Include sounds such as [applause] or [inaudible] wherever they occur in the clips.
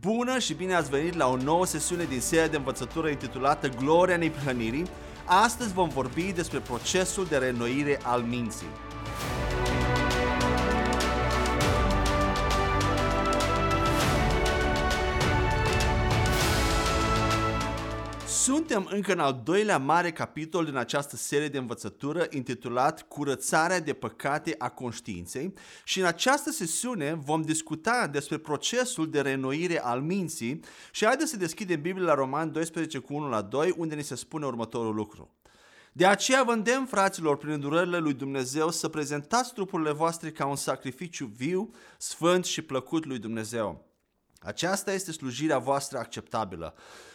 Bună și bine ați venit la o nouă sesiune din seria de învățătură intitulată Gloria neprihănirii. Astăzi vom vorbi despre procesul de reînnoire al minții. Suntem încă în al doilea mare capitol din această serie de învățătură intitulat Curățarea de păcate a conștiinței și în această sesiune vom discuta despre procesul de reînnoire al minții și haideți să deschidem Biblia la Roman 12 cu 1 la 2 unde ni se spune următorul lucru. De aceea vă îndemn, fraților, prin îndurările lui Dumnezeu, să prezentați trupurile voastre ca un sacrificiu viu, sfânt și plăcut lui Dumnezeu. Aceasta este slujirea voastră acceptabilă.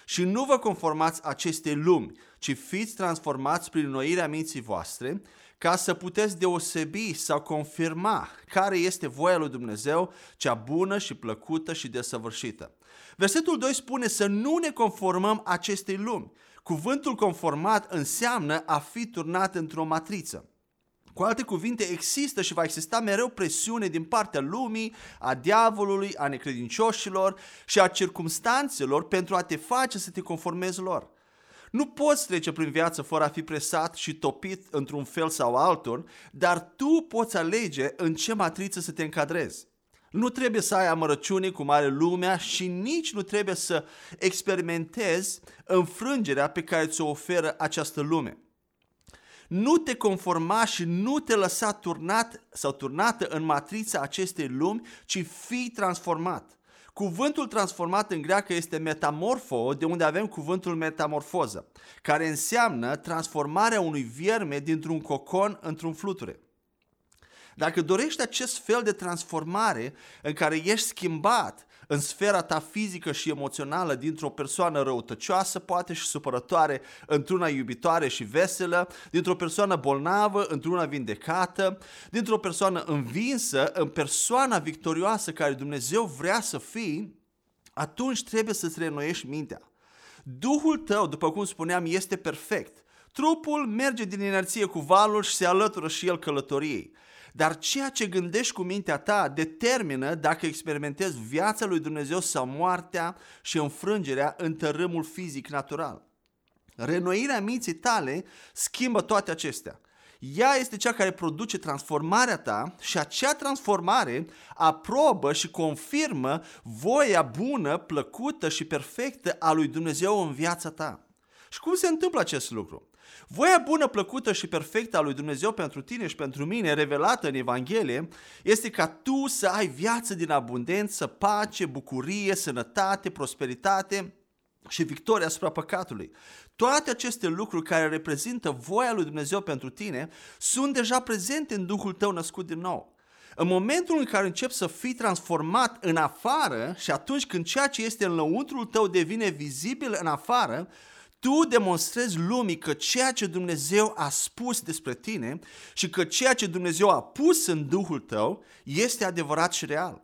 Și nu vă conformați acestei lumi, ci fiți transformați prin noirea minții voastre, ca să puteți deosebi sau confirma care este voia lui Dumnezeu, cea bună și plăcută și desăvârșită. Versetul 2 spune să nu ne conformăm acestei lumi. Cuvântul conformat înseamnă a fi turnat într-o matriță. Cu alte cuvinte, există și va exista mereu presiune din partea lumii, a diavolului, a necredincioșilor și a circumstanțelor pentru a te face să te conformezi lor. Nu poți trece prin viață fără a fi presat și topit într-un fel sau altul, dar tu poți alege în ce matriță să te încadrezi. Nu trebuie să ai amărăciune cum are lumea și nici nu trebuie să experimentezi înfrângerea pe care ți-o oferă această lume. Nu te conforma și nu te lăsa turnat sau turnată în matrița acestei lumi, ci fii transformat. Cuvântul transformat în greacă este metamorfo, de unde avem cuvântul metamorfoză, care înseamnă transformarea unui vierme dintr-un cocon într-un fluture. Dacă dorești acest fel de transformare în care ești schimbat în sfera ta fizică și emoțională dintr-o persoană răutăcioasă, poate și supărătoare, într-una iubitoare și veselă, dintr-o persoană bolnavă, într-una vindecată, dintr-o persoană învinsă, în persoana victorioasă care Dumnezeu vrea să fii, atunci trebuie să-ți reînnoiești mintea. Duhul tău, după cum spuneam, este perfect. Trupul merge din inerție cu valul și se alătură și el călătoriei. Dar ceea ce gândești cu mintea ta determină dacă experimentezi viața lui Dumnezeu sau moartea și înfrângerea în tărâmul fizic natural. Renoirea minții tale schimbă toate acestea. Ea este cea care produce transformarea ta și acea transformare aprobă și confirmă voia bună, plăcută și perfectă a lui Dumnezeu în viața ta. Și cum se întâmplă acest lucru? Voia bună, plăcută și perfectă a lui Dumnezeu pentru tine și pentru mine, revelată în Evanghelie, este ca tu să ai viață din abundență, pace, bucurie, sănătate, prosperitate și victoria asupra păcatului. Toate aceste lucruri care reprezintă voia lui Dumnezeu pentru tine sunt deja prezente în Duhul tău născut din nou. În momentul în care începi să fii transformat în afară și atunci când ceea ce este în lăuntrul tău devine vizibil în afară, tu demonstrezi lumii că ceea ce Dumnezeu a spus despre tine și că ceea ce Dumnezeu a pus în Duhul tău este adevărat și real.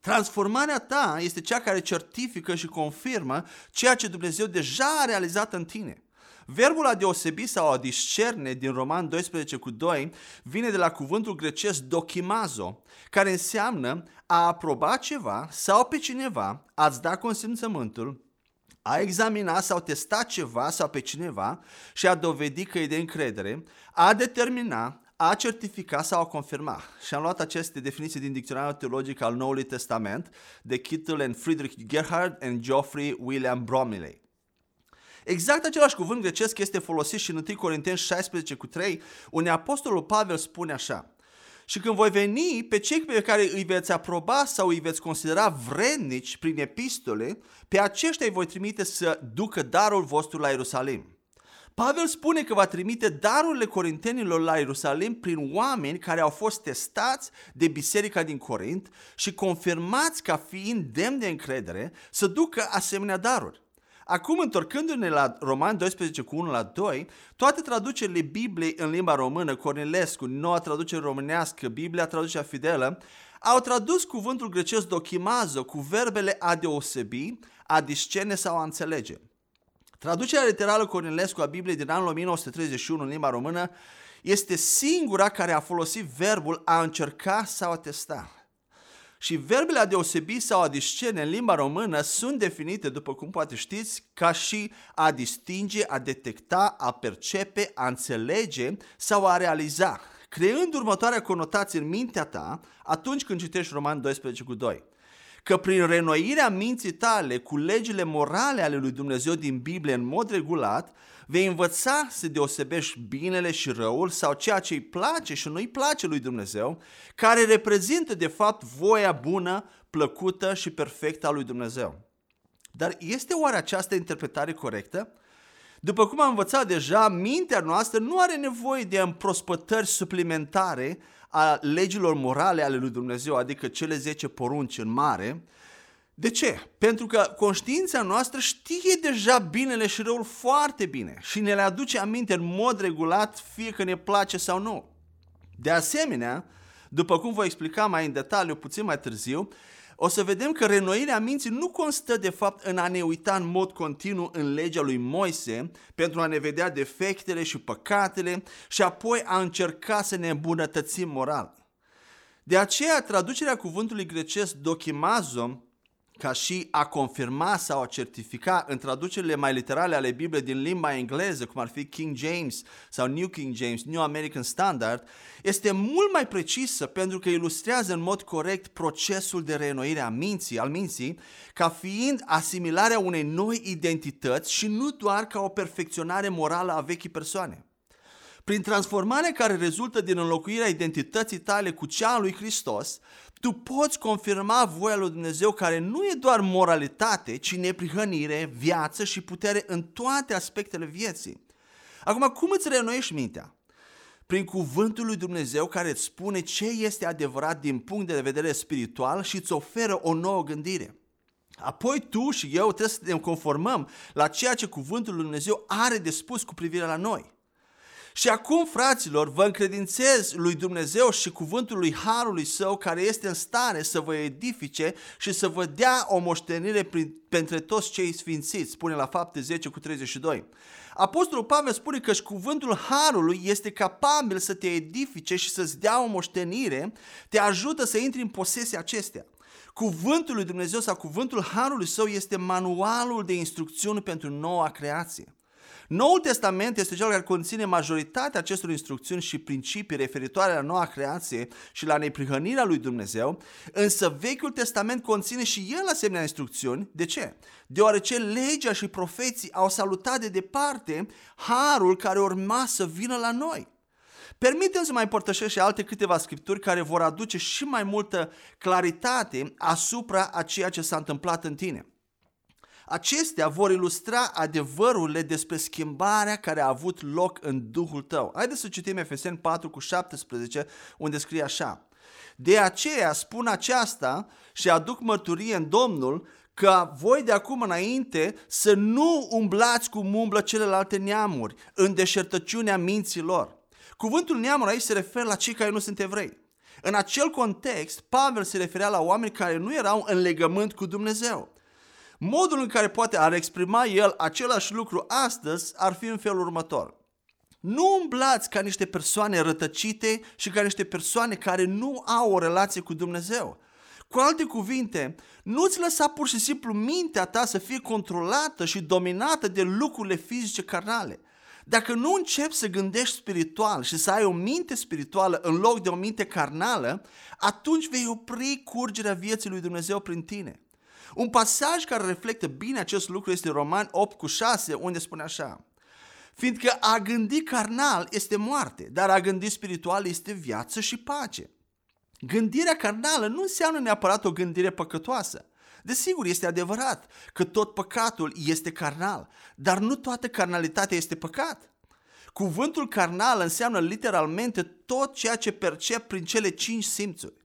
Transformarea ta este cea care certifică și confirmă ceea ce Dumnezeu deja a realizat în tine. Verbul a deosebi sau a discerne din Roman 12 cu 2 vine de la cuvântul grecesc dokimazo, care înseamnă a aproba ceva sau pe cineva, a-ți da consimțământul, a examina sau testa ceva sau pe cineva și a dovedi că e de încredere, a determina, a certifica sau a confirma. Și am luat aceste definiții din Dicționarul Teologic al Noului Testament de Kittel and Friedrich Gerhard and Geoffrey William Bromley. Exact același cuvânt grecesc este folosit și în 1 Corinteni 16 cu 3, unde Apostolul Pavel spune așa – și când voi veni, pe cei pe care îi veți aproba sau îi veți considera vrednici prin epistole, pe aceștia îi voi trimite să ducă darul vostru la Ierusalim. Pavel spune că va trimite darurile corintenilor la Ierusalim prin oameni care au fost testați de biserica din Corint și confirmați ca fiind demn de încredere să ducă asemenea daruri. Acum, întorcându-ne la Roman 12 cu 1 la 2, toate traducerile Bibliei în limba română, Cornilescu, noua traducere românească, Biblia traducerea fidelă, au tradus cuvântul grecesc dochimazo cu verbele a deosebi, a discerne sau a înțelege. Traducerea literală Cornilescu a Bibliei din anul 1931 în limba română este singura care a folosit verbul a încerca sau a testa. Și verbele a deosebi sau a discerne în limba română sunt definite, după cum poate știți, ca și a distinge, a detecta, a percepe, a înțelege sau a realiza, creând următoarea conotație în mintea ta atunci când citești Roman 12 cu 2 că prin renoirea minții tale cu legile morale ale lui Dumnezeu din Biblie în mod regulat, vei învăța să deosebești binele și răul sau ceea ce îi place și nu îi place lui Dumnezeu, care reprezintă de fapt voia bună, plăcută și perfectă a lui Dumnezeu. Dar este oare această interpretare corectă? După cum am învățat deja, mintea noastră nu are nevoie de împrospătări suplimentare a legilor morale ale lui Dumnezeu, adică cele 10 porunci în mare. De ce? Pentru că conștiința noastră știe deja binele și răul foarte bine și ne le aduce aminte în mod regulat, fie că ne place sau nu. De asemenea, după cum voi explica mai în detaliu puțin mai târziu, o să vedem că renoirea minții nu constă de fapt în a ne uita în mod continuu în legea lui Moise pentru a ne vedea defectele și păcatele și apoi a încerca să ne îmbunătățim moral. De aceea, traducerea cuvântului grecesc dokimazo ca și a confirma sau a certifica în traducerile mai literale ale Bibliei din limba engleză, cum ar fi King James sau New King James, New American Standard, este mult mai precisă pentru că ilustrează în mod corect procesul de reînnoire a minții, al minții, ca fiind asimilarea unei noi identități și nu doar ca o perfecționare morală a vechii persoane. Prin transformarea care rezultă din înlocuirea identității tale cu cea a lui Hristos, tu poți confirma voia lui Dumnezeu care nu e doar moralitate, ci neprihănire, viață și putere în toate aspectele vieții. Acum, cum îți reînnoiești mintea? Prin cuvântul lui Dumnezeu care îți spune ce este adevărat din punct de vedere spiritual și îți oferă o nouă gândire. Apoi tu și eu trebuie să ne conformăm la ceea ce cuvântul lui Dumnezeu are de spus cu privire la noi. Și acum, fraților, vă încredințez lui Dumnezeu și cuvântul lui Harului Său care este în stare să vă edifice și să vă dea o moștenire prin, pentru toți cei sfințiți, spune la fapte 10 cu 32. Apostolul Pavel spune că și cuvântul Harului este capabil să te edifice și să-ți dea o moștenire, te ajută să intri în posesia acestea. Cuvântul lui Dumnezeu sau cuvântul Harului Său este manualul de instrucțiuni pentru noua creație. Noul Testament este cel care conține majoritatea acestor instrucțiuni și principii referitoare la noua creație și la neprihănirea lui Dumnezeu, însă Vechiul Testament conține și el asemenea instrucțiuni. De ce? Deoarece legea și profeții au salutat de departe harul care urma să vină la noi. Permitem să mai împărtășesc și alte câteva scripturi care vor aduce și mai multă claritate asupra a ceea ce s-a întâmplat în tine. Acestea vor ilustra adevărurile despre schimbarea care a avut loc în Duhul tău. Haideți să citim Efeseni 4 cu 17, unde scrie așa. De aceea spun aceasta și aduc mărturie în Domnul că voi de acum înainte să nu umblați cum umblă celelalte neamuri în deșertăciunea minților. Cuvântul neamuri aici se referă la cei care nu sunt evrei. În acel context, Pavel se referea la oameni care nu erau în legământ cu Dumnezeu. Modul în care poate ar exprima el același lucru astăzi ar fi în felul următor. Nu umblați ca niște persoane rătăcite și ca niște persoane care nu au o relație cu Dumnezeu. Cu alte cuvinte, nu-ți lăsa pur și simplu mintea ta să fie controlată și dominată de lucrurile fizice carnale. Dacă nu începi să gândești spiritual și să ai o minte spirituală în loc de o minte carnală, atunci vei opri curgerea vieții lui Dumnezeu prin tine. Un pasaj care reflectă bine acest lucru este Roman 8 cu 6, unde spune așa. Fiindcă a gândi carnal este moarte, dar a gândi spiritual este viață și pace. Gândirea carnală nu înseamnă neapărat o gândire păcătoasă. Desigur, este adevărat că tot păcatul este carnal, dar nu toată carnalitatea este păcat. Cuvântul carnal înseamnă literalmente tot ceea ce percep prin cele cinci simțuri.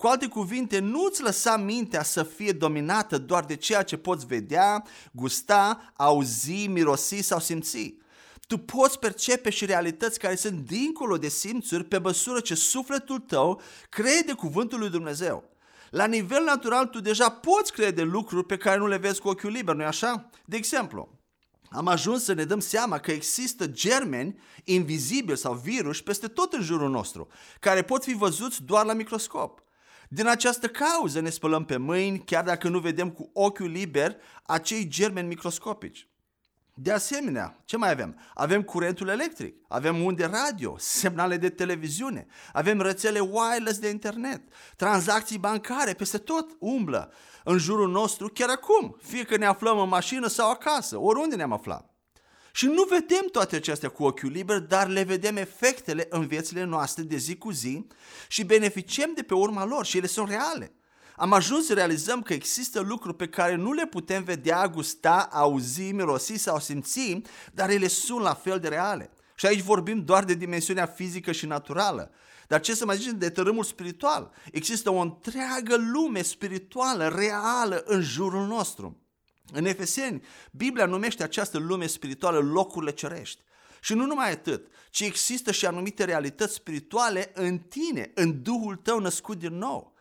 Cu alte cuvinte, nu-ți lăsa mintea să fie dominată doar de ceea ce poți vedea, gusta, auzi, mirosi sau simți. Tu poți percepe și realități care sunt dincolo de simțuri pe măsură ce sufletul tău crede cuvântul lui Dumnezeu. La nivel natural, tu deja poți crede lucruri pe care nu le vezi cu ochiul liber, nu-i așa? De exemplu, am ajuns să ne dăm seama că există germeni invizibili sau virus peste tot în jurul nostru, care pot fi văzuți doar la microscop. Din această cauză ne spălăm pe mâini, chiar dacă nu vedem cu ochiul liber acei germeni microscopici. De asemenea, ce mai avem? Avem curentul electric, avem unde radio, semnale de televiziune, avem rețele wireless de internet, tranzacții bancare, peste tot umblă în jurul nostru chiar acum, fie că ne aflăm în mașină sau acasă, oriunde ne-am aflat. Și nu vedem toate acestea cu ochiul liber, dar le vedem efectele în viețile noastre de zi cu zi și beneficiem de pe urma lor și ele sunt reale. Am ajuns să realizăm că există lucruri pe care nu le putem vedea, gusta, auzi, mirosi sau simți, dar ele sunt la fel de reale. Și aici vorbim doar de dimensiunea fizică și naturală. Dar ce să mai zicem de tărâmul spiritual? Există o întreagă lume spirituală, reală în jurul nostru. În Efeseni, Biblia numește această lume spirituală locurile cerești. Și nu numai atât, ci există și anumite realități spirituale în tine, în Duhul tău născut din nou.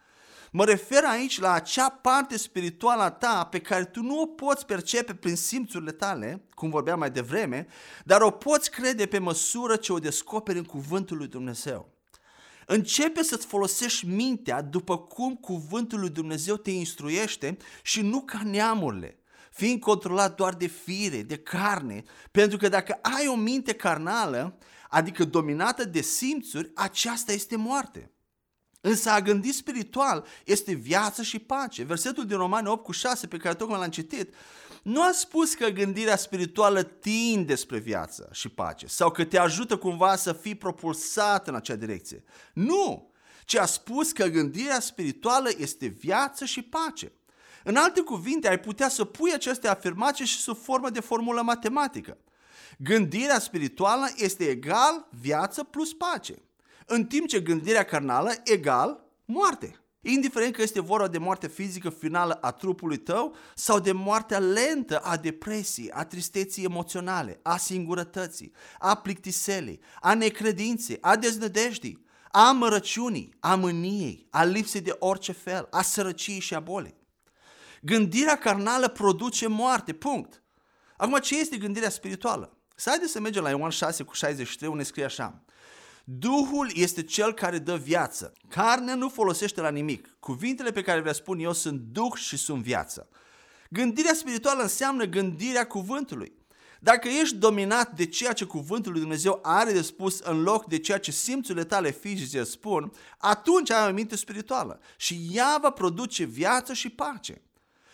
Mă refer aici la acea parte spirituală a ta pe care tu nu o poți percepe prin simțurile tale, cum vorbeam mai devreme, dar o poți crede pe măsură ce o descoperi în cuvântul lui Dumnezeu. Începe să-ți folosești mintea după cum cuvântul lui Dumnezeu te instruiește și nu ca neamurile fiind controlat doar de fire, de carne, pentru că dacă ai o minte carnală, adică dominată de simțuri, aceasta este moarte. Însă a gândi spiritual este viață și pace. Versetul din Romani 8 cu 6 pe care tocmai l-am citit nu a spus că gândirea spirituală tinde spre viață și pace sau că te ajută cumva să fii propulsat în acea direcție. Nu! Ci a spus că gândirea spirituală este viață și pace. În alte cuvinte, ai putea să pui aceste afirmații și sub formă de formulă matematică. Gândirea spirituală este egal viață plus pace, în timp ce gândirea carnală egal moarte. Indiferent că este vorba de moarte fizică finală a trupului tău sau de moartea lentă a depresiei, a tristeții emoționale, a singurătății, a plictiselii, a necredinței, a deznădejdii, a mărăciunii, a mâniei, a lipsei de orice fel, a sărăciei și a bolii. Gândirea carnală produce moarte, punct. Acum, ce este gândirea spirituală? Să haideți să mergem la Ioan 6 cu 63, unde scrie așa. Duhul este cel care dă viață. Carnea nu folosește la nimic. Cuvintele pe care le spun eu sunt duh și sunt viață. Gândirea spirituală înseamnă gândirea cuvântului. Dacă ești dominat de ceea ce cuvântul lui Dumnezeu are de spus în loc de ceea ce simțurile tale fizice spun, atunci ai o minte spirituală și ea va produce viață și pace.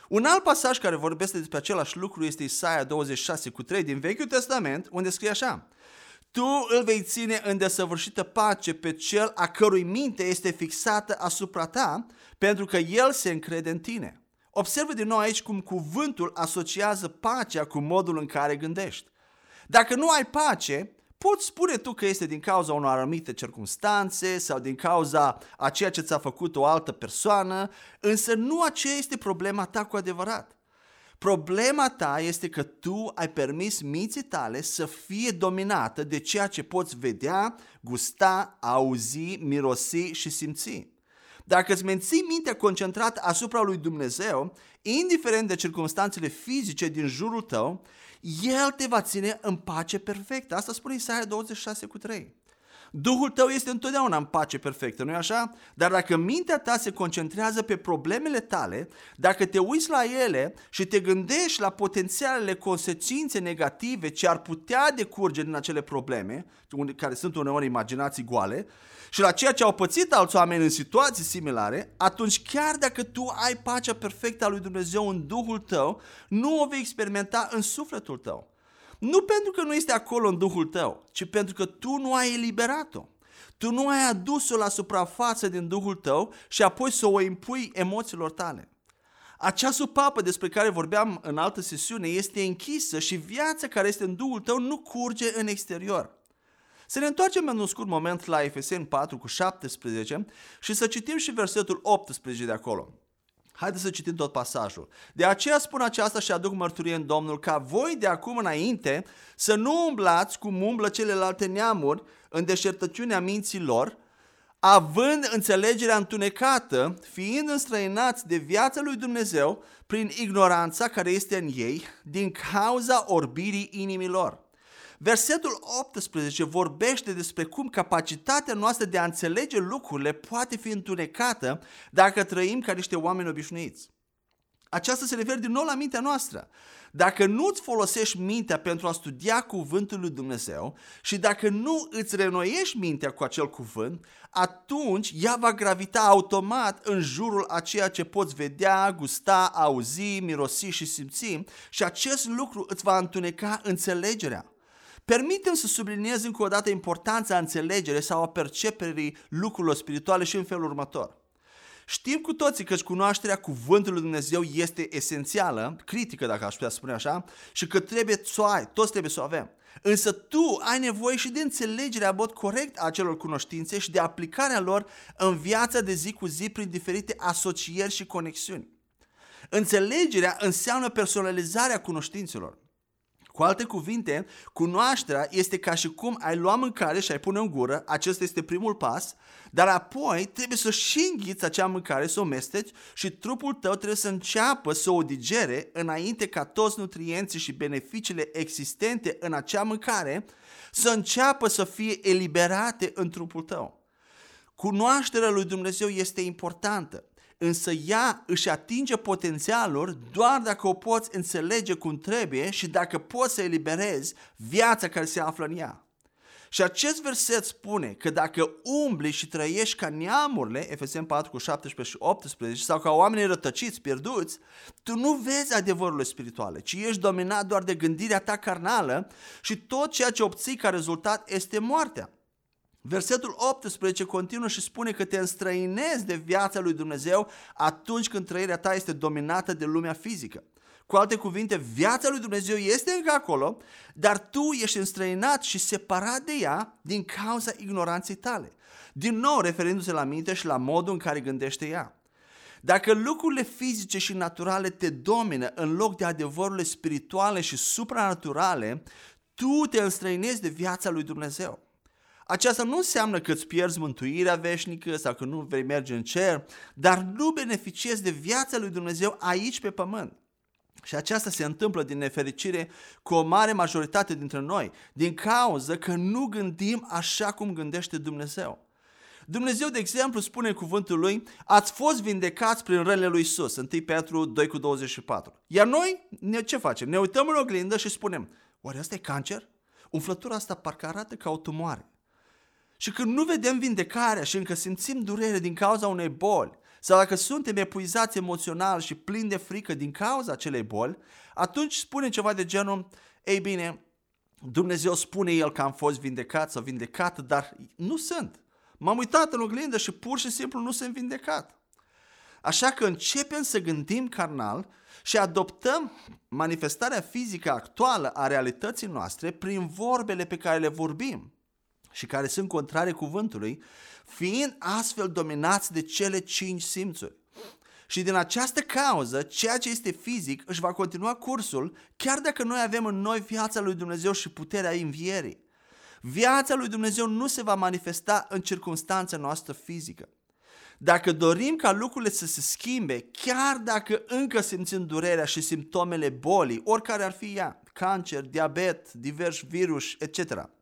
Un alt pasaj care vorbește despre același lucru este Isaia 26 cu 3 din Vechiul Testament, unde scrie așa. Tu îl vei ține în desăvârșită pace pe cel a cărui minte este fixată asupra ta, pentru că el se încrede în tine. Observă din nou aici cum cuvântul asociază pacea cu modul în care gândești. Dacă nu ai pace, Poți spune tu că este din cauza unor anumite circunstanțe sau din cauza a ceea ce ți-a făcut o altă persoană, însă nu aceea este problema ta cu adevărat. Problema ta este că tu ai permis minții tale să fie dominată de ceea ce poți vedea, gusta, auzi, mirosi și simți. Dacă îți menții mintea concentrată asupra lui Dumnezeu, indiferent de circunstanțele fizice din jurul tău, El te va ține în pace perfectă. Asta spune Isaia 26 cu 3. Duhul tău este întotdeauna în pace perfectă, nu-i așa? Dar dacă mintea ta se concentrează pe problemele tale, dacă te uiți la ele și te gândești la potențialele consecințe negative ce ar putea decurge din acele probleme, care sunt uneori imaginații goale, și la ceea ce au pățit alți oameni în situații similare, atunci chiar dacă tu ai pacea perfectă a lui Dumnezeu în Duhul tău, nu o vei experimenta în sufletul tău. Nu pentru că nu este acolo în Duhul tău, ci pentru că tu nu ai eliberat-o. Tu nu ai adus-o la suprafață din Duhul tău și apoi să o impui emoțiilor tale. Acea supapă despre care vorbeam în altă sesiune este închisă și viața care este în Duhul tău nu curge în exterior. Să ne întoarcem în un scurt moment la Efeseni 4 cu 17 și să citim și versetul 18 de acolo. Haideți să citim tot pasajul. De aceea spun aceasta și aduc mărturie în Domnul ca voi de acum înainte să nu umblați cum umblă celelalte neamuri în deșertăciunea minților, având înțelegerea întunecată, fiind înstrăinați de viața lui Dumnezeu prin ignoranța care este în ei, din cauza orbirii inimilor Versetul 18 vorbește despre cum capacitatea noastră de a înțelege lucrurile poate fi întunecată dacă trăim ca niște oameni obișnuiți. Aceasta se referă din nou la mintea noastră. Dacă nu îți folosești mintea pentru a studia cuvântul lui Dumnezeu și dacă nu îți renoiești mintea cu acel cuvânt, atunci ea va gravita automat în jurul a ceea ce poți vedea, gusta, auzi, mirosi și simți și acest lucru îți va întuneca înțelegerea. Permitem să subliniez încă o dată importanța înțelegerii sau a perceperii lucrurilor spirituale și în felul următor. Știm cu toții că cunoașterea cuvântului Lui Dumnezeu este esențială, critică dacă aș putea spune așa, și că trebuie să o ai, toți trebuie să o avem. Însă tu ai nevoie și de înțelegerea mod corect a acelor cunoștințe și de aplicarea lor în viața de zi cu zi prin diferite asocieri și conexiuni. Înțelegerea înseamnă personalizarea cunoștințelor. Cu alte cuvinte, cunoașterea este ca și cum ai lua mâncare și ai pune în gură, acesta este primul pas, dar apoi trebuie să și înghiți acea mâncare, să o mesteci și trupul tău trebuie să înceapă să o digere înainte ca toți nutrienții și beneficiile existente în acea mâncare să înceapă să fie eliberate în trupul tău. Cunoașterea lui Dumnezeu este importantă însă ea își atinge potențialul doar dacă o poți înțelege cum trebuie și dacă poți să eliberezi viața care se află în ea. Și acest verset spune că dacă umbli și trăiești ca neamurile, Efesem 4 cu 17 și 18, sau ca oamenii rătăciți, pierduți, tu nu vezi adevărurile spirituale, ci ești dominat doar de gândirea ta carnală și tot ceea ce obții ca rezultat este moartea. Versetul 18 continuă și spune că te înstrăinezi de viața lui Dumnezeu atunci când trăirea ta este dominată de lumea fizică. Cu alte cuvinte, viața lui Dumnezeu este încă acolo, dar tu ești înstrăinat și separat de ea din cauza ignoranței tale. Din nou, referindu-se la minte și la modul în care gândește ea. Dacă lucrurile fizice și naturale te domină în loc de adevărurile spirituale și supranaturale, tu te înstrăinezi de viața lui Dumnezeu. Aceasta nu înseamnă că îți pierzi mântuirea veșnică sau că nu vei merge în cer, dar nu beneficiezi de viața lui Dumnezeu aici pe pământ. Și aceasta se întâmplă din nefericire cu o mare majoritate dintre noi, din cauza că nu gândim așa cum gândește Dumnezeu. Dumnezeu, de exemplu, spune în cuvântul lui, ați fost vindecați prin rănile lui Isus, 1 Petru 2 cu 24. Iar noi, ne, ce facem? Ne uităm în oglindă și spunem, oare asta e cancer? Umflătura asta parcă arată ca o tumoare. Și când nu vedem vindecarea și încă simțim durere din cauza unei boli, sau dacă suntem epuizați emoțional și plini de frică din cauza acelei boli, atunci spune ceva de genul, ei bine, Dumnezeu spune El că am fost vindecat sau vindecată, dar nu sunt. M-am uitat în oglindă și pur și simplu nu sunt vindecat. Așa că începem să gândim carnal și adoptăm manifestarea fizică actuală a realității noastre prin vorbele pe care le vorbim și care sunt contrare cuvântului, fiind astfel dominați de cele cinci simțuri. Și din această cauză, ceea ce este fizic își va continua cursul, chiar dacă noi avem în noi viața lui Dumnezeu și puterea învierii. Viața lui Dumnezeu nu se va manifesta în circunstanța noastră fizică. Dacă dorim ca lucrurile să se schimbe, chiar dacă încă simțim durerea și simptomele bolii, oricare ar fi ea, cancer, diabet, diversi virus, etc.,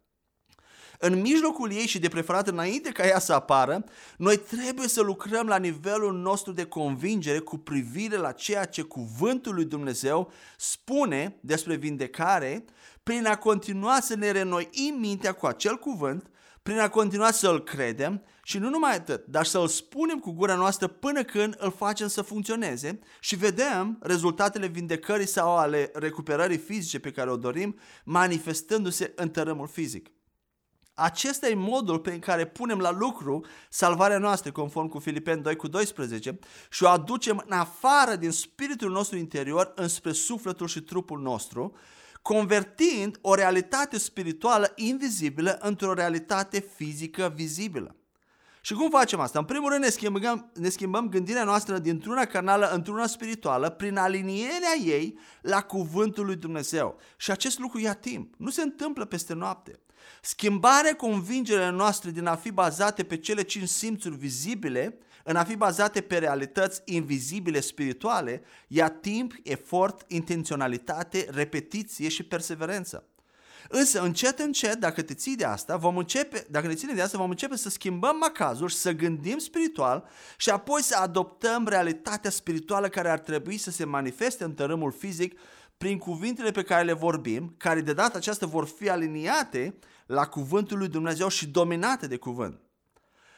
în mijlocul ei și de preferat înainte ca ea să apară, noi trebuie să lucrăm la nivelul nostru de convingere cu privire la ceea ce cuvântul lui Dumnezeu spune despre vindecare, prin a continua să ne renoim mintea cu acel cuvânt, prin a continua să îl credem și nu numai atât, dar să îl spunem cu gura noastră până când îl facem să funcționeze și vedem rezultatele vindecării sau ale recuperării fizice pe care o dorim manifestându-se în tărâmul fizic. Acesta e modul prin care punem la lucru salvarea noastră, conform cu Filipeni 2 cu 12, și o aducem în afară din spiritul nostru interior înspre sufletul și trupul nostru, convertind o realitate spirituală invizibilă într-o realitate fizică vizibilă. Și cum facem asta? În primul rând ne schimbăm, ne schimbăm gândirea noastră dintr-una carnală într-una spirituală prin alinierea ei la cuvântul lui Dumnezeu. Și acest lucru ia timp. Nu se întâmplă peste noapte. Schimbarea convingerea noastre din a fi bazate pe cele cinci simțuri vizibile în a fi bazate pe realități invizibile spirituale ia timp, efort, intenționalitate, repetiție și perseverență. Însă, încet, încet, dacă te ții de asta, vom începe, dacă ne ținem de asta, vom începe să schimbăm macazul și să gândim spiritual și apoi să adoptăm realitatea spirituală care ar trebui să se manifeste în tărâmul fizic prin cuvintele pe care le vorbim, care de data aceasta vor fi aliniate la cuvântul lui Dumnezeu și dominate de cuvânt.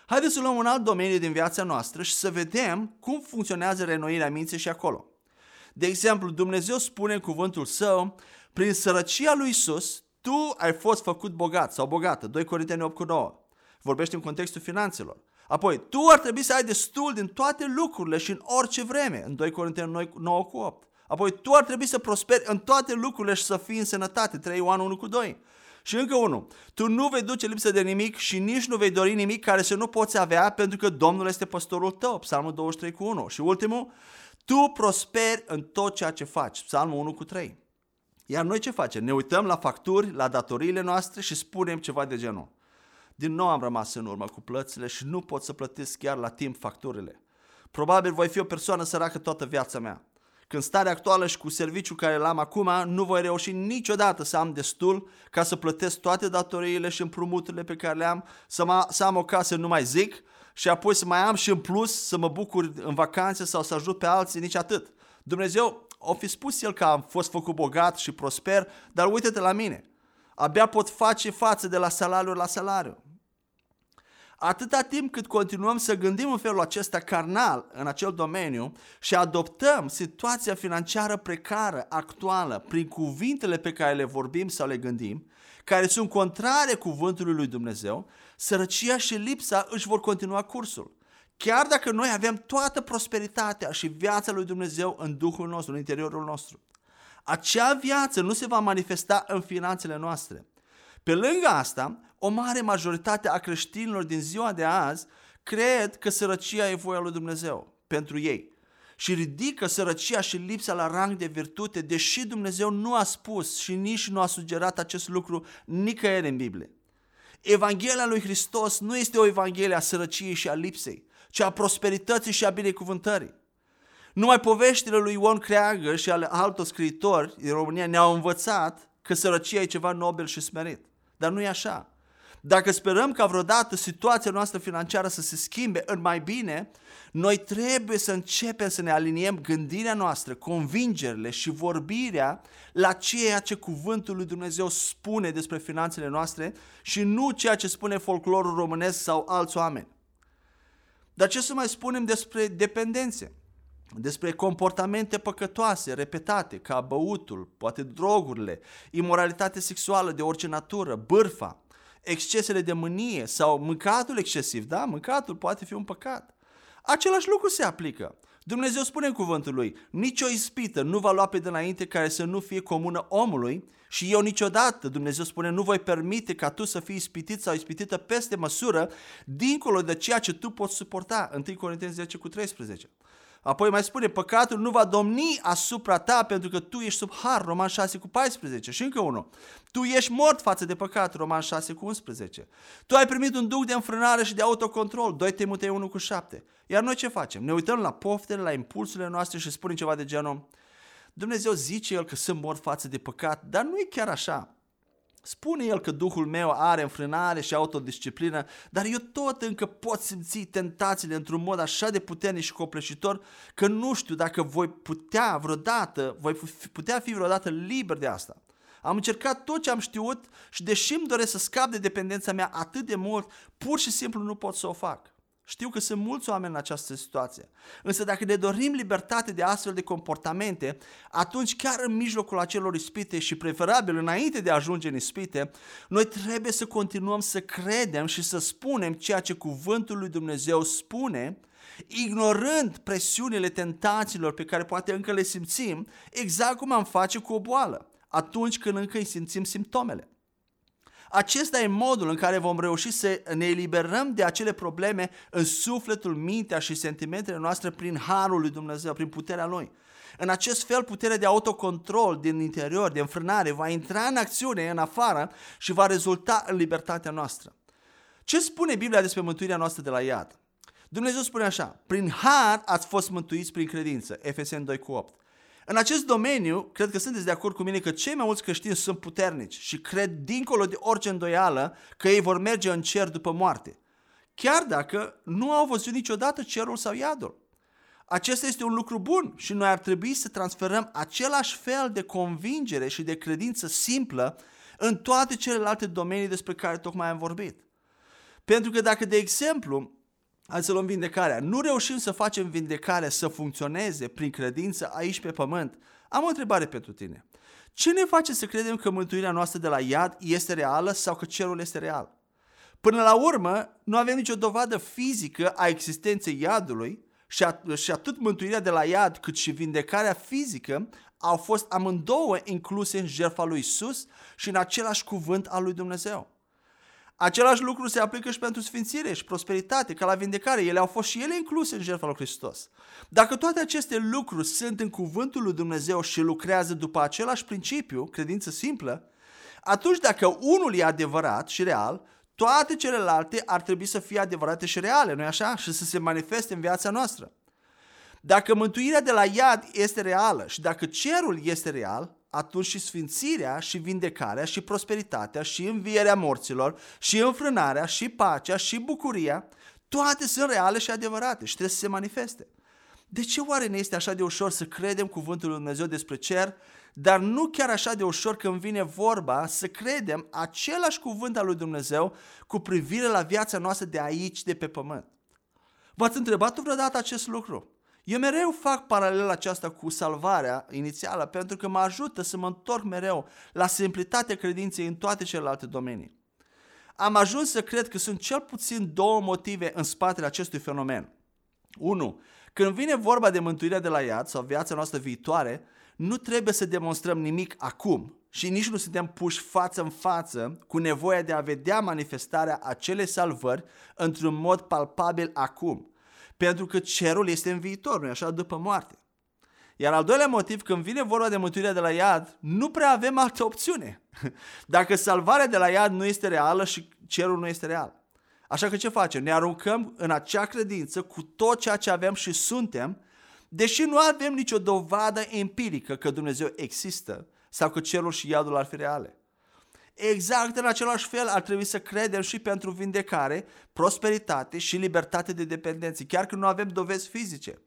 Haideți să luăm un alt domeniu din viața noastră și să vedem cum funcționează renoirea minții și acolo. De exemplu, Dumnezeu spune în cuvântul său, prin sărăcia lui Isus, tu ai fost făcut bogat sau bogată. 2 Corinteni 8 cu 9. Vorbește în contextul finanțelor. Apoi, tu ar trebui să ai destul din toate lucrurile și în orice vreme, în 2 Corinteni 9 cu 8. Apoi, tu ar trebui să prosperi în toate lucrurile și să fii în sănătate, 3 Ioan 1 cu 2. Și încă unul, tu nu vei duce lipsă de nimic și nici nu vei dori nimic care să nu poți avea pentru că Domnul este păstorul tău, Psalmul 23 cu 1. Și ultimul, tu prosperi în tot ceea ce faci, Psalmul 1 cu 3. Iar noi ce facem? Ne uităm la facturi, la datoriile noastre și spunem ceva de genul. Din nou am rămas în urmă cu plățile și nu pot să plătesc chiar la timp facturile. Probabil voi fi o persoană săracă toată viața mea. Când starea actuală și cu serviciul care l-am acum, nu voi reuși niciodată să am destul ca să plătesc toate datoriile și împrumuturile pe care le am, să, mă, să am o casă, nu mai zic, și apoi să mai am și în plus să mă bucur în vacanțe sau să ajut pe alții, nici atât. Dumnezeu o fi spus el că am fost făcut bogat și prosper, dar uite-te la mine. Abia pot face față de la salariu la salariu. Atâta timp cât continuăm să gândim în felul acesta carnal în acel domeniu și adoptăm situația financiară precară actuală prin cuvintele pe care le vorbim sau le gândim, care sunt contrare cuvântului lui Dumnezeu, sărăcia și lipsa își vor continua cursul. Chiar dacă noi avem toată prosperitatea și viața lui Dumnezeu în Duhul nostru, în interiorul nostru. Acea viață nu se va manifesta în finanțele noastre. Pe lângă asta, o mare majoritate a creștinilor din ziua de azi cred că sărăcia e voia lui Dumnezeu pentru ei și ridică sărăcia și lipsa la rang de virtute, deși Dumnezeu nu a spus și nici nu a sugerat acest lucru nicăieri în Biblie. Evanghelia lui Hristos nu este o evanghelie a sărăciei și a lipsei, ci a prosperității și a binecuvântării. Numai poveștile lui Ion Creagă și ale altor scriitori din România ne-au învățat că sărăcia e ceva nobil și smerit. Dar nu e așa. Dacă sperăm ca vreodată situația noastră financiară să se schimbe în mai bine, noi trebuie să începem să ne aliniem gândirea noastră, convingerile și vorbirea la ceea ce cuvântul lui Dumnezeu spune despre finanțele noastre și nu ceea ce spune folclorul românesc sau alți oameni. Dar ce să mai spunem despre dependențe? Despre comportamente păcătoase, repetate, ca băutul, poate drogurile, imoralitate sexuală de orice natură, bârfa, excesele de mânie sau mâncatul excesiv. Da, mâncatul poate fi un păcat. Același lucru se aplică. Dumnezeu spune în cuvântul lui, nicio ispită nu va lua pe dinainte care să nu fie comună omului și eu niciodată, Dumnezeu spune, nu voi permite ca tu să fii ispitit sau ispitită peste măsură, dincolo de ceea ce tu poți suporta. 1 Corinteni 10 cu 13. Apoi mai spune, păcatul nu va domni asupra ta pentru că tu ești sub har, Roman 6 cu 14. Și încă unul, tu ești mort față de păcat, Roman 6 cu 11. Tu ai primit un duc de înfrânare și de autocontrol, 2 Timotei 1 cu 7. Iar noi ce facem? Ne uităm la poftele, la impulsurile noastre și spunem ceva de genul, Dumnezeu zice El că sunt mort față de păcat, dar nu e chiar așa. Spune el că Duhul meu are înfrânare și autodisciplină, dar eu tot încă pot simți tentațiile într-un mod așa de puternic și copleșitor că nu știu dacă voi putea vreodată, voi putea fi vreodată liber de asta. Am încercat tot ce am știut și deși îmi doresc să scap de dependența mea atât de mult, pur și simplu nu pot să o fac. Știu că sunt mulți oameni în această situație. Însă dacă ne dorim libertate de astfel de comportamente, atunci chiar în mijlocul acelor ispite și preferabil înainte de a ajunge în ispite, noi trebuie să continuăm să credem și să spunem ceea ce cuvântul lui Dumnezeu spune, ignorând presiunile tentațiilor pe care poate încă le simțim, exact cum am face cu o boală, atunci când încă îi simțim simptomele. Acesta e modul în care vom reuși să ne eliberăm de acele probleme în sufletul, mintea și sentimentele noastre prin harul lui Dumnezeu, prin puterea Lui. În acest fel, puterea de autocontrol din interior, de înfrânare, va intra în acțiune în afară și va rezulta în libertatea noastră. Ce spune Biblia despre mântuirea noastră de la iad? Dumnezeu spune așa, prin har ați fost mântuiți prin credință, Efeseni 2 cu 8. În acest domeniu, cred că sunteți de acord cu mine că cei mai mulți creștini sunt puternici și cred dincolo de orice îndoială că ei vor merge în cer după moarte. Chiar dacă nu au văzut niciodată cerul sau iadul. Acesta este un lucru bun și noi ar trebui să transferăm același fel de convingere și de credință simplă în toate celelalte domenii despre care tocmai am vorbit. Pentru că dacă, de exemplu, hai să luăm vindecarea, nu reușim să facem vindecarea să funcționeze prin credință aici pe pământ, am o întrebare pentru tine. Ce ne face să credem că mântuirea noastră de la iad este reală sau că cerul este real? Până la urmă, nu avem nicio dovadă fizică a existenței iadului și, at- și atât mântuirea de la iad cât și vindecarea fizică au fost amândouă incluse în jertfa lui Isus și în același cuvânt al lui Dumnezeu. Același lucru se aplică și pentru sfințire și prosperitate, ca la vindecare. Ele au fost și ele incluse în jertfa lui Hristos. Dacă toate aceste lucruri sunt în cuvântul lui Dumnezeu și lucrează după același principiu, credință simplă, atunci dacă unul e adevărat și real, toate celelalte ar trebui să fie adevărate și reale, nu-i așa? Și să se manifeste în viața noastră. Dacă mântuirea de la iad este reală și dacă cerul este real, atunci și sfințirea și vindecarea și prosperitatea și învierea morților și înfrânarea și pacea și bucuria, toate sunt reale și adevărate și trebuie să se manifeste. De ce oare ne este așa de ușor să credem cuvântul lui Dumnezeu despre cer, dar nu chiar așa de ușor când vine vorba să credem același cuvânt al lui Dumnezeu cu privire la viața noastră de aici, de pe pământ? V-ați întrebat vreodată acest lucru? Eu mereu fac paralela aceasta cu salvarea inițială pentru că mă ajută să mă întorc mereu la simplitatea credinței în toate celelalte domenii. Am ajuns să cred că sunt cel puțin două motive în spatele acestui fenomen. 1. Când vine vorba de mântuirea de la iad sau viața noastră viitoare, nu trebuie să demonstrăm nimic acum și nici nu suntem puși față în față cu nevoia de a vedea manifestarea acelei salvări într-un mod palpabil acum – pentru că cerul este în viitor, nu așa, după moarte. Iar al doilea motiv, când vine vorba de mântuirea de la iad, nu prea avem altă opțiune. [laughs] Dacă salvarea de la iad nu este reală și cerul nu este real. Așa că ce facem? Ne aruncăm în acea credință cu tot ceea ce avem și suntem, deși nu avem nicio dovadă empirică că Dumnezeu există sau că cerul și iadul ar fi reale. Exact în același fel ar trebui să credem și pentru vindecare, prosperitate și libertate de dependență, chiar când nu avem dovezi fizice.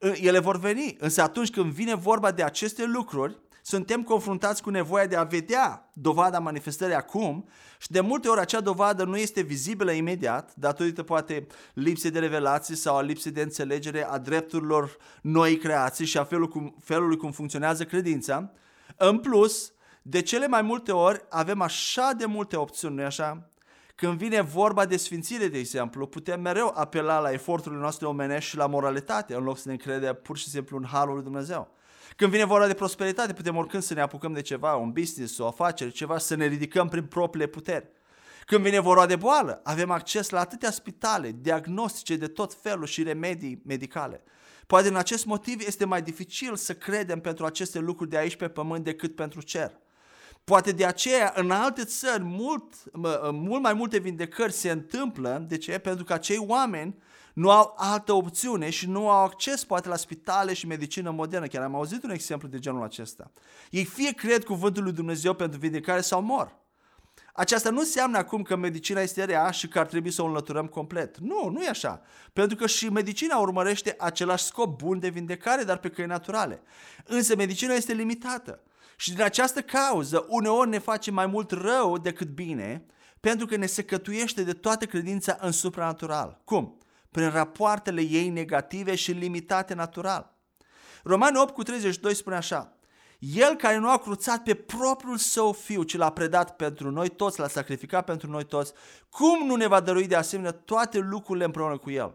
Ele vor veni, însă atunci când vine vorba de aceste lucruri, suntem confruntați cu nevoia de a vedea dovada manifestării acum și de multe ori acea dovadă nu este vizibilă imediat, datorită poate lipsei de revelații sau a lipsei de înțelegere a drepturilor noi creații și a felul cum, felului cum funcționează credința. În plus, de cele mai multe ori avem așa de multe opțiuni, nu așa? Când vine vorba de sfințire, de exemplu, putem mereu apela la eforturile noastre omenești și la moralitate, în loc să ne încredem pur și simplu în harul lui Dumnezeu. Când vine vorba de prosperitate, putem oricând să ne apucăm de ceva, un business, o afacere, ceva, să ne ridicăm prin propriile puteri. Când vine vorba de boală, avem acces la atâtea spitale, diagnostice de tot felul și remedii medicale. Poate în acest motiv este mai dificil să credem pentru aceste lucruri de aici pe pământ decât pentru cer. Poate de aceea în alte țări mult, mult mai multe vindecări se întâmplă. De ce? Pentru că acei oameni nu au altă opțiune și nu au acces poate la spitale și medicină modernă. Chiar am auzit un exemplu de genul acesta. Ei fie cred cuvântul lui Dumnezeu pentru vindecare sau mor. Aceasta nu înseamnă acum că medicina este rea și că ar trebui să o înlăturăm complet. Nu, nu e așa. Pentru că și medicina urmărește același scop bun de vindecare, dar pe căi naturale. Însă medicina este limitată. Și din această cauză, uneori ne face mai mult rău decât bine, pentru că ne secătuiește de toată credința în supranatural. Cum? Prin rapoartele ei negative și limitate natural. Romani 8 cu 32 spune așa, El care nu a cruțat pe propriul său fiu, ci l-a predat pentru noi toți, l-a sacrificat pentru noi toți, cum nu ne va dărui de asemenea toate lucrurile împreună cu El?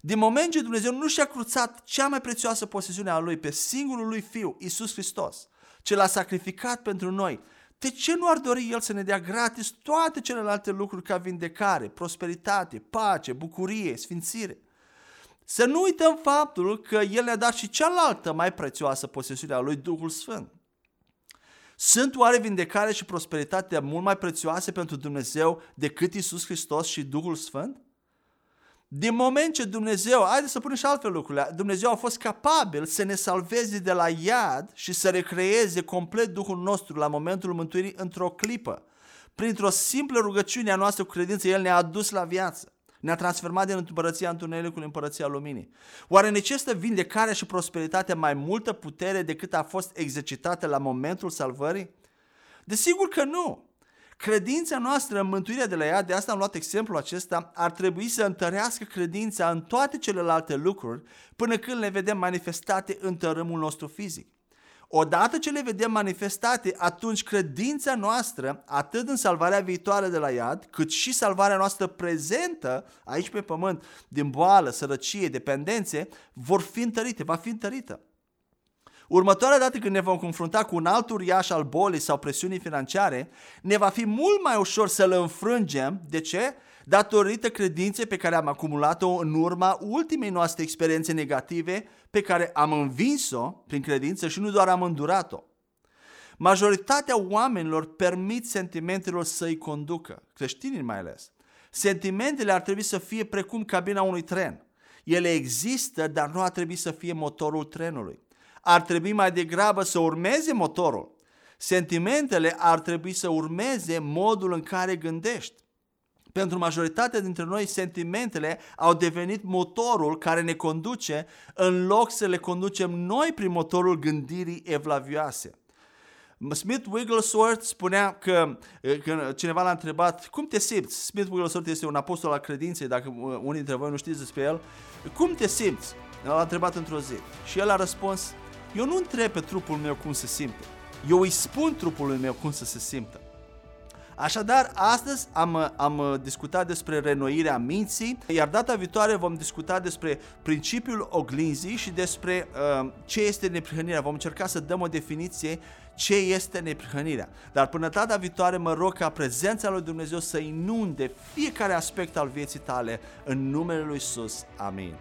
Din moment ce Dumnezeu nu și-a cruțat cea mai prețioasă posesiune a Lui pe singurul Lui Fiu, Isus Hristos, ce l-a sacrificat pentru noi, de ce nu ar dori El să ne dea gratis toate celelalte lucruri ca vindecare, prosperitate, pace, bucurie, sfințire? Să nu uităm faptul că El ne-a dat și cealaltă mai prețioasă posesiune a Lui, Duhul Sfânt. Sunt oare vindecare și prosperitate mult mai prețioase pentru Dumnezeu decât Isus Hristos și Duhul Sfânt? Din moment ce Dumnezeu, haideți să punem și altfel lucrurile, Dumnezeu a fost capabil să ne salveze de la iad și să recreeze complet Duhul nostru la momentul mântuirii într-o clipă. Printr-o simplă rugăciune a noastră cu credință, El ne-a adus la viață. Ne-a transformat din împărăția întunericului în împărăția luminii. Oare necesită vindecarea și prosperitatea mai multă putere decât a fost exercitată la momentul salvării? Desigur că nu. Credința noastră în mântuirea de la ea, de asta am luat exemplul acesta, ar trebui să întărească credința în toate celelalte lucruri până când le vedem manifestate în tărâmul nostru fizic. Odată ce le vedem manifestate, atunci credința noastră, atât în salvarea viitoare de la iad, cât și salvarea noastră prezentă aici pe pământ, din boală, sărăcie, dependențe, vor fi întărite, va fi întărită. Următoarea dată când ne vom confrunta cu un alt uriaș al bolii sau presiunii financiare, ne va fi mult mai ușor să-l înfrângem. De ce? Datorită credinței pe care am acumulat-o în urma ultimei noastre experiențe negative pe care am învins-o prin credință și nu doar am îndurat-o. Majoritatea oamenilor permit sentimentelor să-i conducă, creștinii mai ales. Sentimentele ar trebui să fie precum cabina unui tren. Ele există, dar nu ar trebui să fie motorul trenului ar trebui mai degrabă să urmeze motorul. Sentimentele ar trebui să urmeze modul în care gândești. Pentru majoritatea dintre noi, sentimentele au devenit motorul care ne conduce în loc să le conducem noi prin motorul gândirii evlavioase. Smith Wigglesworth spunea că, că cineva l-a întrebat cum te simți? Smith Wigglesworth este un apostol al credinței, dacă unii dintre voi nu știți despre el. Cum te simți? L-a întrebat într-o zi. Și el a răspuns, eu nu întreb pe trupul meu cum se simte. Eu îi spun trupului meu cum să se simtă. Așadar, astăzi am, am discutat despre renoirea minții, iar data viitoare vom discuta despre principiul oglinzii și despre uh, ce este neprihănirea. Vom încerca să dăm o definiție ce este neprihănirea. Dar până data viitoare mă rog ca prezența lui Dumnezeu să inunde fiecare aspect al vieții tale în numele lui Isus. Amin.